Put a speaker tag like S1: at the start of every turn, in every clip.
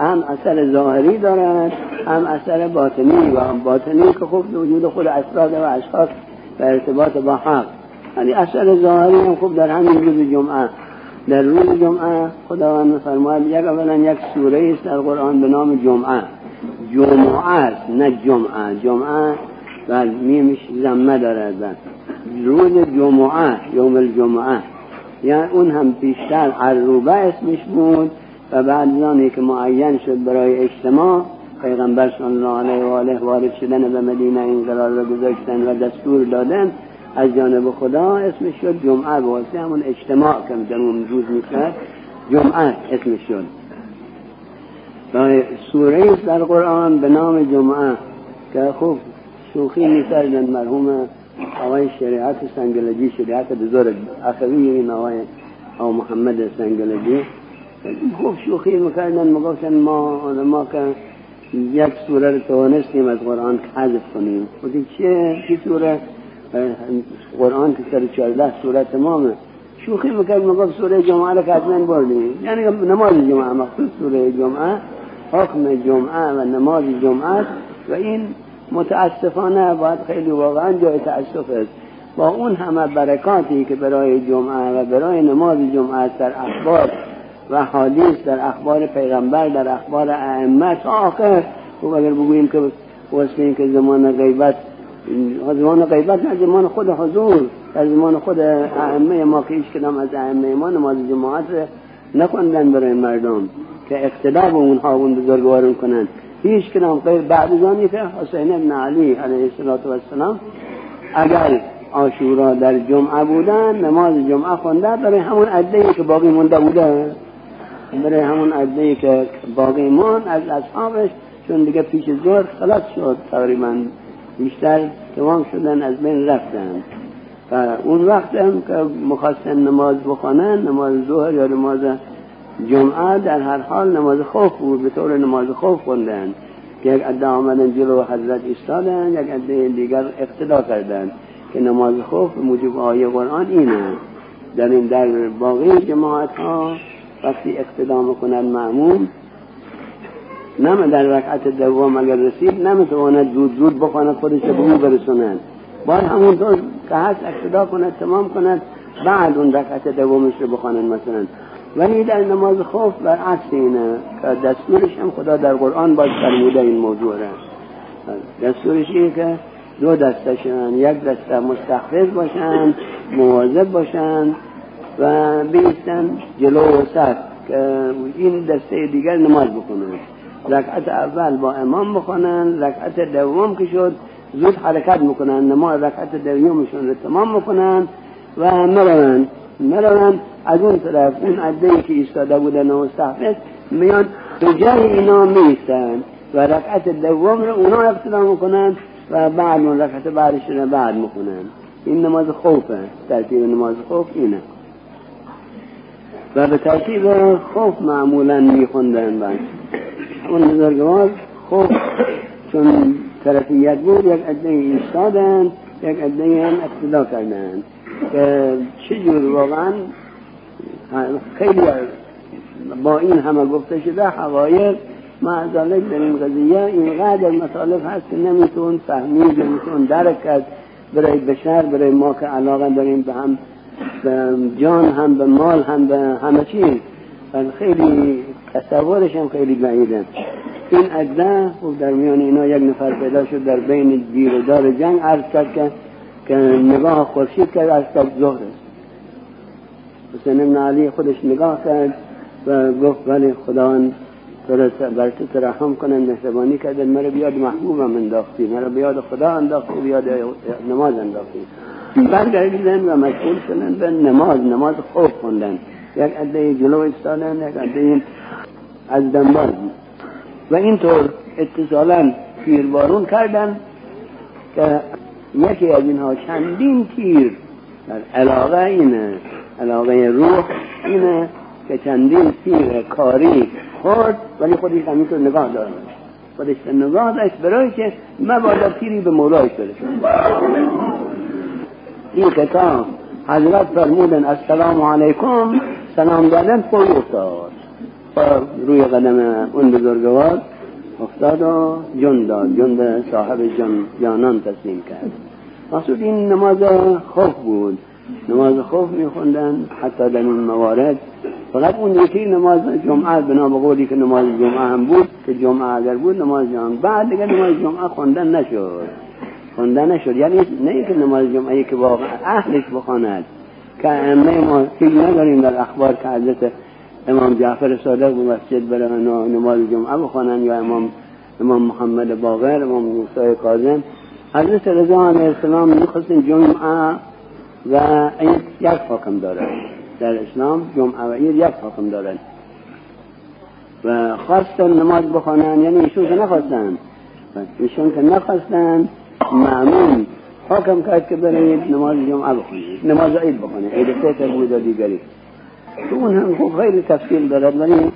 S1: هم اثر ظاهری دارد هم اثر باطنی و باطنی که خوب وجود خود افراد و اشخاص و ارتباط با حق یعنی اثر ظاهری هم خوب در همین روز جمعه. در روز جمعه خداوند فرماید یک اولا یک سوره است در قرآن به نام جمعه. جمعه است نه جمعه. جمعه و میمش زمه دارد. روز جمعه یوم الجمعه. یعنی اون هم بیشتر عروبه اسمش بود. و بعد زانی که معین شد برای اجتماع پیغمبر صلی الله علیه و آله وارد شدن به مدینه این قرار را گذاشتن و دستور دادن از جانب خدا اسمش شد جمعه واسه همون اجتماع که اون روز می‌کرد جمعه اسمش شد. و سوره در قرآن به نام جمعه که خوب شوخی می‌کردن مرحوم آقای شریعت سنگلجی شریعت بزرگ اخوی این آقای او محمد سنگلجی. خوب شوخی می‌کردن می‌گفتن ما ما که یک سوره رو توانستیم از قرآن حذف کنیم. بودی چه چی سوره؟ قرآن که سر چارده سوره تمامه. شوخی می‌کرد می‌گفت سوره جمعه رو که حتما بردیم. یعنی نماز جمعه مخصوص سوره جمعه حکم جمعه و نماز جمعه. و این متاسفانه باید خیلی واقعا جای تاسف است. با اون همه برکاتی که برای جمعه و برای نماز جمعه در اخبار و حدیث در اخبار پیغمبر در اخبار ائمه. تا آخر خب اگر بگوییم که واسه این که زمان غیبت زمان غیبت نه زمان خود حضور در زمان خود ائمه ما که هیچ کدام از ائمه ما نماز جماعت نخوندن برای مردم که اقتدا به اونها اون بزرگوارون کنند هیچ کدام غیر بعد از حسین ابن علی علیه السلام اگر آشورا در جمعه بودن نماز جمعه خونده برای همون عده که باقی مونده بوده. برای همون عده که باقی مون از اصحابش چون دیگه پیش زور خلاص شد. تقریبا بیشتر تمام شدن از بین رفتن. و اون وقت هم که مخواستن نماز بخوانن نماز ظهر یا نماز جمعه در هر حال نماز خوف بود. به طور نماز خوف خوندن. که یک عده آمدن جلو حضرت ایستادن یک عده دیگر اقتدا کردن که نماز خوف موجب آیه قرآن اینه. در این در باقی جماعت ها وقتی اقتدا می‌کنن معموم نم در رکعت دوم اگر رسید نمی‌تواند زود زود بخواند خودش به او برسوند باید همونطور که هست اقتدا کند تمام کند بعد اون رکعت دومش رو بخواند مثلا. ولی در نماز خوف بر عکس اینه که دستورش هم خدا در قرآن باید فرموده این موضوع را. دستورش اینه که دو دسته شن یک دسته مستخفض باشن مواظب باشن و بیستن جلو سر که این دسته دیگر نماز بکنن رکعت اول با امام بخونن رکعت دوم که شد زود حرکت می‌کنن نماز رکعت دومشون رو تمام می‌کنن و مرون مرون از اون طرف اون عده که ایستاده بودن و مستحفظ میان به جای اینا میستن و رکعت دوم رو اونا اقتدا می‌کنن و بعد اون رکعت بعدش رو بعد می‌کنن این نماز خوفه. ترتیب نماز خوف اینه. و به ترتیب خوف معمولا میخوندن بعد اون بزرگوار خوف چون طرفیت بود یک عده ایستادن یک عده هم اقتدا کردن. که چجور واقعا خیلی با این همه گفته شده حقایق معذالک در این قضیه اینقدر مطالب هست که نمیتون فهمید نمیتون درک کرد. برای بشر برای ما که علاقه داریم به هم به جان هم به مال هم به همه چیز. خیلی تصورش هم خیلی بعیده. این عده و در میان اینا یک نفر پیدا شد در بین دیر و دار جنگ عرض کرد که که نگاه خورشید کرد از کرد ظهر است. حسین ابن علی خودش نگاه کرد و گفت ولی خداوند بر تو ترحم کنن مهربانی کردن مرا بیاد محبوبم انداختی مرا بیاد خدا انداختی بیاد نماز انداختی. برگردیدن و مشغول شدن به نماز نماز خوب خوندن. یک عده جلو ایستادن یک عده از دنبال و اینطور اتصالا پیربارون کردن که یکی از اینها چندین تیر در علاقه اینه علاقه روح اینه که چندین تیر کاری خورد ولی خودش همینطور نگاه دارد. خودش نگاه داشت برای که مبادا تیری به مولایش برسه. این کتاب حضرت فرمودن السلام علیکم. سلام دادن پول افتاد. روی قدم اون بزرگوار افتاد و جن داد. جن صاحب جن جانان تسلیم کرد. مقصود این نماز خوف بود. نماز خوف میخوندن حتی در این موارد. فقط اون یکی نماز جمعه بنا به قولی که نماز جمعه هم بود که جمعه اگر بود نماز جمعه. بعد دیگه نماز جمعه خوندن نشد. خوندن نشد یعنی نه که نماز جمعه که واقعا اهلش بخواند. که ائمه ما هیچ نداریم در اخبار که حضرت امام جعفر صادق به مسجد برن نماز جمعه بخوانن یا امام امام محمد باقر امام موسی کاظم. حضرت رضا علیه السلام می‌خواستن جمعه و عید یک حکم دارد در اسلام جمعه و عید یک حکم دارد و خواستن نماز بخوانن یعنی ایشون که نخواستن. ایشون که نخواستن معمول حکم کرد که برید نماز جمعه بخونید نماز عید بخونید عید فطر بود و دیگری. تو اون هم خوب خیلی تفصیل دارد ولی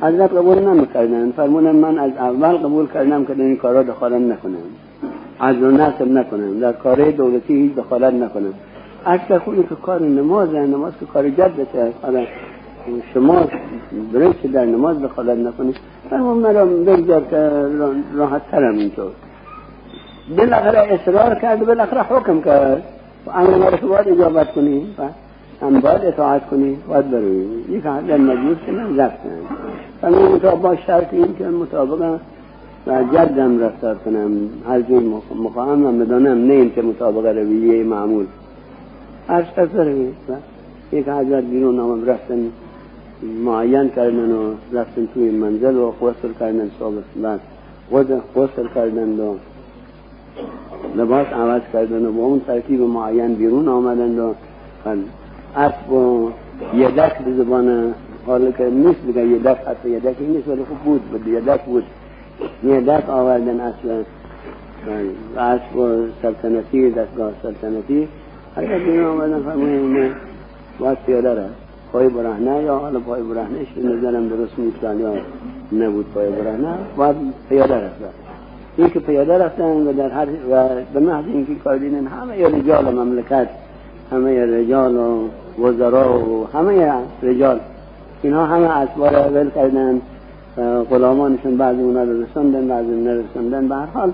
S1: حضرت قبول نمی‌کردن. فرمونن من از اول قبول کردم که در این کارا دخالت نکنم. از نصب نکنم. در کار دولتی هیچ دخالت نکنم. اکثر خودی که کار نماز نماز که کار جدته. حالا شما برای که در نماز دخالت نکنید؟ فرمون مرا بگذار که راحت ترم اینطور. بالاخره اصرار کرد و بالاخره حکم کرد. و امر مرا باید اجابت کنی. هم باید اطاعت کنی. باید بروی. یک در مجلس من رفتن فرمون با شرط این که مطابق و جدم رفتار کنم. هر جور مخواهم و بدانم نه این که مطابق رویه معمول. هر رویه یک حضرت بیرون آمد رفتن معین کردن و رفتن توی منزل و غسل کردن صبح بعد غسل کردن و لباس عوض کردن و با اون ترکیب معین بیرون آمدن و اسب و یدک به زبان حالا که نیست بگه یدک حتی یدکی نیست ولی خوب بود بود یدک بود. یدک آوردن اصلا و اسب و سلطنتی دستگاه سلطنتی. اگر بیرون آمدن فرمونه باید پیاده رفت. پای برهنه یا حالا پای برهنه نظرم درست نیست یا نبود پای برهنه. باید پیاده رفت. این که پیاده رفتن و در هر و به محض اینکه کار دیدن همه رجال مملکت همه رجال و وزرا و همه رجال. اینها همه اسبار ول کردن غلامانشون بعضی اونا رو رسوندن بعضی نرسوندن به هر حال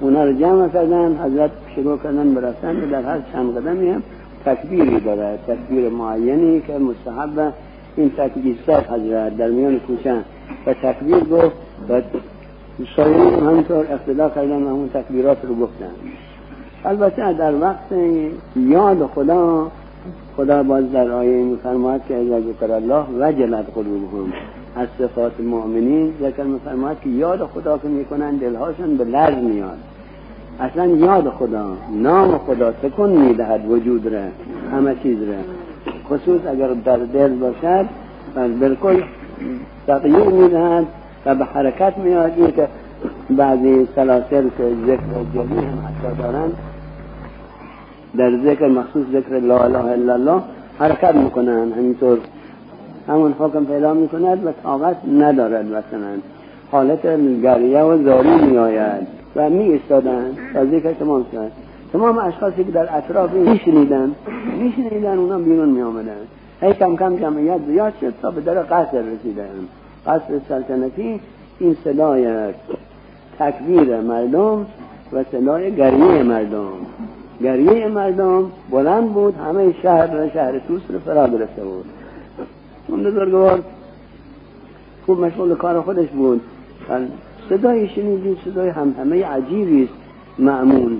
S1: اونا رو جمع کردن حضرت شروع کردن برفتن در هر چند قدمی هم تکبیری داره. تکبیر معینی که مستحب. این تکبیر صد حضرت در میان کوچن و تکبیر گفت و سایرین همینطور اختلاف کردن و همون تکبیرات رو گفتن. البته در وقت یاد خدا خدا باز در آیه میفرماید که اذا ذکر الله وجلت قلوبهم از صفات مؤمنین ذکر میفرماید که یاد خدا که می‌کنن دلهاشون به لرز میاد. اصلا یاد خدا نام خدا سکون می‌دهد وجود را همه چیز را. خصوص اگر در دل باشد بالکل تغییر می‌دهد. و به حرکت میاد این که بعضی سلاسل که ذکر جلی هم حتی دارن در ذکر مخصوص ذکر لا اله الا الله حرکت می‌کنن همینطور همون حکم پیدا می‌کند و طاقت ندارد مثلا. حالت گریه و زاری میآید و می ایستادن تا ذکر تمام شد. تمام اشخاصی که در اطراف میشنیدن میشنیدن اونا بیرون می آمدن هی کم کم جمعیت زیاد شد تا به در قصر رسیدن. قصر سلطنتی این صدای تکبیر مردم و صدای گریه مردم. گریه مردم بلند بود همه شهر و شهر توس رو فرا گرفته بود. اون بزرگوار خوب مشغول کار خودش بود. صدای شنیدی صدای هم همه عجیبی است معمول.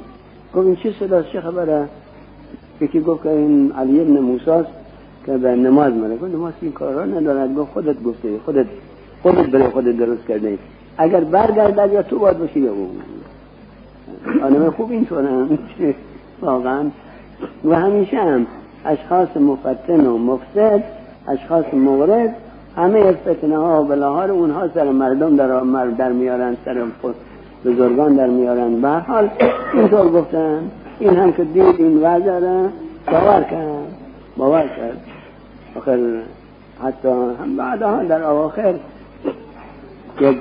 S1: گفت این چه صداست چه خبره؟ یکی گفت که این علی ابن موساست که به نماز منه گفت نماز این کارا ندارد. گفت خودت گفته خودت خودت برای خودت درست کرده اگر برگردد یا تو باید باشی یا اون آدم خوب اینطوره. واقعا. و همیشه هم اشخاص مفتن و مفسد اشخاص مورد همه فتنه ها و بلاها رو اونها سر مردم در, در میارن سر بزرگان در میارن. به حال اینطور گفتن. این هم که دید این وضع را باور کرد. باور کرد. آخر حتی هم بعدها در آخر یک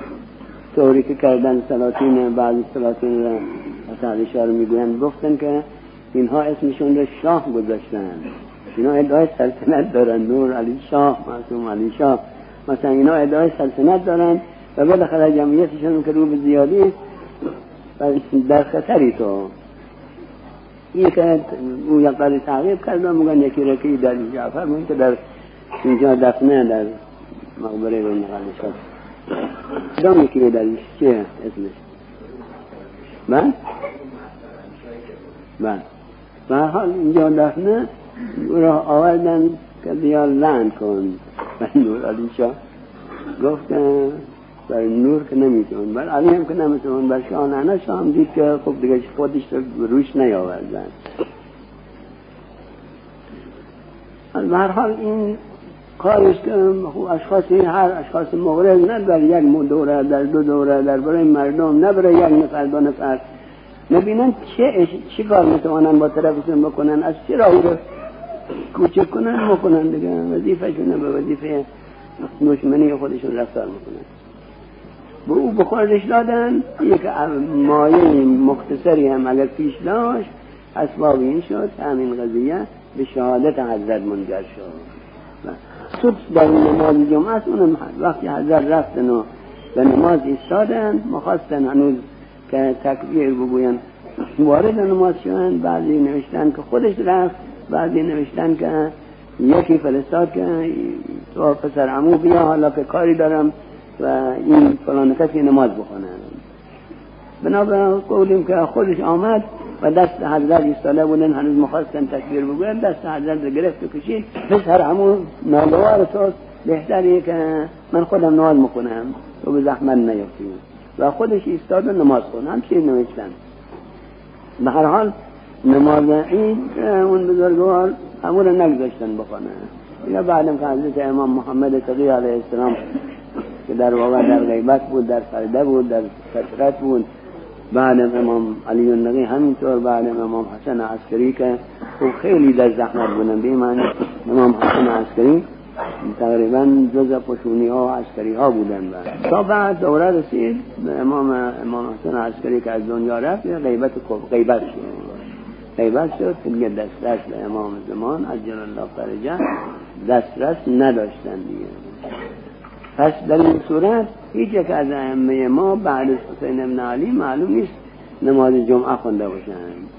S1: طوری که کردن سلاطین بعضی سلاطین را تعلیشا رو می‌گوین گفتن که اینها اسمشون رو شاه گذاشتن. اینا ادعای سلطنت دارن. نور علی شاه معصوم علی شاه. مثلا اینا ادعای سلطنت دارن و بالاخره جمعیتشون که رو به زیادی در خطری تو. این که او یک تعقیب کردن میگن یکی رکی در جعفر که در اینجا دفنه در مقبره رو شد کدام یکی در چه اسمش؟ من؟ من. به حال اینجا دفنه او را آوردن که بیا لند کن. و نور علی شاه. گفت بر نور که نمیتون. بر علی هم که نمیتون. بر شاه نه. شاه هم دید که خب دیگه خودش رو روش نیاوردن. هر حال این کارش که اشخاصی هر اشخاص مورد نه در یک دوره در دو دوره در برای مردم نه برای یک نفر دو نفر. نبینن چه چی کار می‌توانن با طرفشون بکنن؟ از چه راهی رو کوچک کنن؟ بکنن دیگه. وظیفه شونه به وظیفه دشمنی خودشون رفتار می‌کنن. به او بخوردش دادن. یک مایه مختصری هم اگر پیش داشت اسباب این شد همین قضیه به شهادت حضرت منجر شد. سود در نماز جمعه است اونم وقتی حضرت رفتن و به نماز ایستادن مخواستن هنوز که تکبیر بگوین وارد نماز شدن. بعضی نوشتن که خودش رفت بعضی نوشتن که یکی فرستاد که تو پسر عمو بیا حالا که کاری دارم و این فلان کسی نماز بخونه. بنابراین قولیم که خودش آمد. و دست حضرت ایستاده بودن هنوز مخواستن تکبیر بگوین دست حضرت گرفت و کشید. پسر عمو ناگوار تو بهتریه که من خودم نماز می‌کنم تو به زحمت نیفتی و خودش ایستاد و نماز خون. هم چیز نوشتن. به هر حال نماز عید اون بزرگوار همون نگذاشتن بخونه. یا بعدم که حضرت امام محمد تقی علیه السلام که در واقع در غیبت بود در فرده بود در فترت بود. بعد امام علی النقی همینطور بعد امام حسن عسکری که خب خیلی در زحمت بودن. به امام حسن عسکری تقریبا جز پشونی ها و عسکری ها بودن. تا بعد دوره رسید امام امام حسن عسکری که از دنیا رفت غیبت غیبت شد. غیبت شد که دیگه دسترس به امام زمان از الله فرجه دسترس نداشتن دیگه. پس در این صورت هیچ یک از ائمه ما بعد از حسین ابن علی معلوم نیست نماز جمعه خونده باشند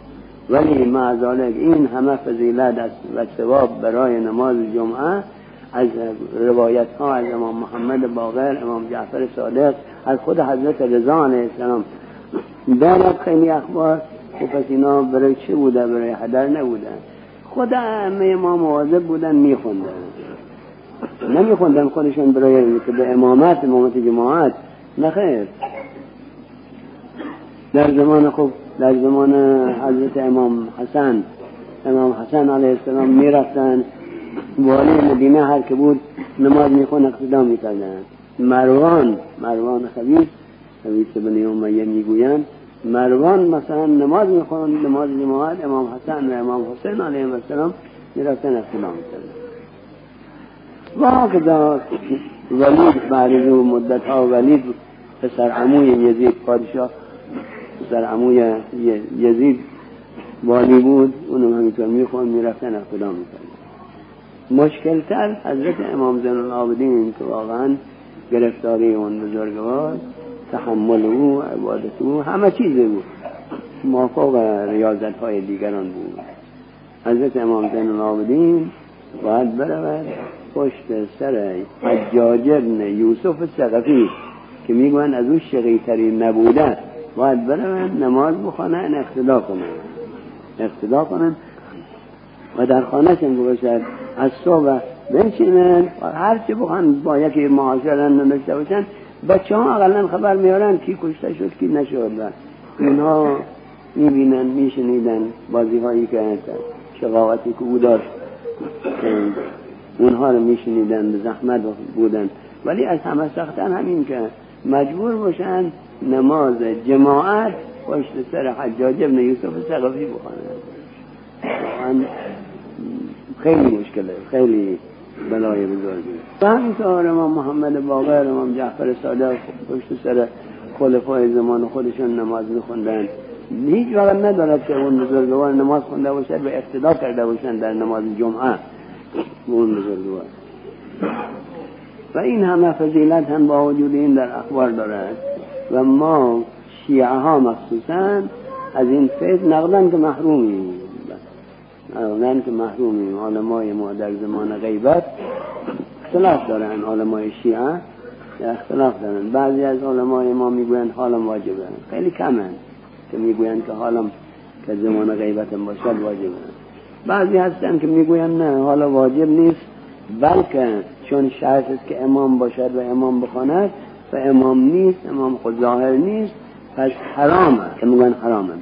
S1: ولی معذالک این همه فضیلت و ثواب برای نماز جمعه از روایت ها از امام محمد باقر امام جعفر صادق از خود حضرت رضا علیه السلام. دارد خیلی اخبار که پس اینا برای چه بوده برای حدر نبودن خود ائمه ما مواظب بودن میخوندن. نمیخوندن خودشون برای که به امامت امامت جماعت. نخیر در زمان خوب در زمان حضرت امام حسن امام حسن علیه السلام می‌رفتن. والی مدینه هر که بود نماز میخون اقتدا می‌کردن. مروان مروان خبیث خبیث بنی امیه می‌گویند مروان مثلا نماز می‌خوان نماز جماعت امام حسن و امام حسین علیه السلام می‌رفتن اقتدا می‌کردن. واقعا ولید بعد و مدت ها ولید پسر عموی یزید پادشاه پسر عموی یزید والی بود. اونم همینطور می‌خوان می‌رفتن اقتدا می‌کردن مشکلتر حضرت امام زن العابدین که واقعا گرفتاری اون بزرگوار تحمل او عبادت او همه چیز بود. موافق ریاضت های دیگران بود. حضرت امام زن العابدین باید برود. پشت سر حجاج ابن یوسف سقفی که می‌گوین از او شقیتری نبوده. باید برون نماز بخوانن اقتدا کنن اقتدا کنن و در خانه شن باشد از صبح بنشینن و هر چی بخوان با یکی معاشرن نداشته باشن بچه ها اقلا خبر میارن کی کشته شد کی نشد. اینها می‌بینن میشنیدن بازی هایی که شقاوتی که او داشت. اونها رو میشنیدن به زحمت بودن. ولی از همه سختن همین که مجبور باشن نماز جماعت پشت سر حجاج ابن یوسف سقفی بخوانن خیلی مشکله خیلی بلای بزرگی. و همینطور امام محمد باقر امام جعفر صادق پشت سر خلفای زمان خودشون نماز میخوندن. هیچ وقت ندارد که اون بزرگوار نماز خونده باشد و اقتدا کرده باشند در نماز جمعه. اون بزرگوار و این همه فضیلت هم با وجود این در اخبار دارد. و ما شیعه ها مخصوصا از این فیض نقدن که محرومیم. نقدن که محرومیم. علمای ما در زمان غیبت اختلاف دارن علمای شیعه اختلاف دارن. بعضی از علمای ما می‌گویند حالم واجبه. خیلی کمن که می‌گویند که حالم که زمان غیبت باشد واجبه. بعضی هستن که می‌گویند نه حالا واجب نیست. بلکه چون شرط است که امام باشد و امام بخواند و امام نیست امام خود ظاهر نیست پس حرامه که میگن حرامه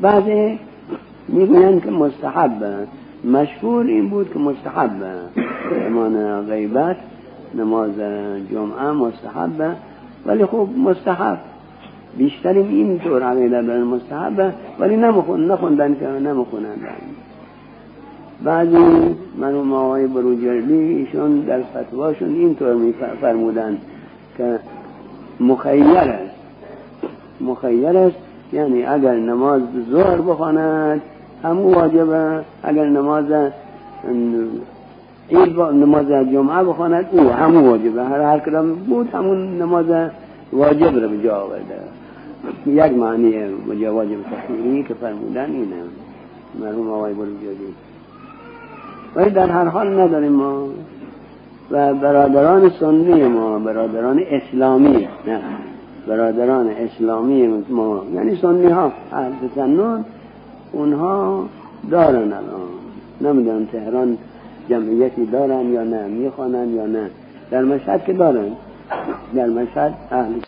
S1: بعضی می‌گویند که مستحبه مشهور این بود که مستحبه امان غیبت نماز جمعه مستحبه ولی خب مستحب. بیشترین این طور عقیده به مستحبه ولی نمخون نخوندن که نمخونن بعضی مرحوم آقای بروجردی ایشون در فتواشون اینطور فرمودن که مخیر است. مخیر است یعنی اگر نماز ظهر بخواند همون واجبه. اگر نماز عید نماز جمعه بخواند او همون واجبه. هر هر کدام بود همون نماز واجب رو به جا آورده. یک معنی واجب تخیری که فرمودن اینه. مرحوم آقای بروجردی. ولی در هر حال نداریم ما. و برادران سنی ما برادران اسلامی نه. برادران اسلامی ما. یعنی سنی ها اهل سنون اونها دارن الان. نمی‌دونم تهران جمعیتی دارن یا نه می‌خوانن یا نه. در مشهد که دارن. در مشهد اهل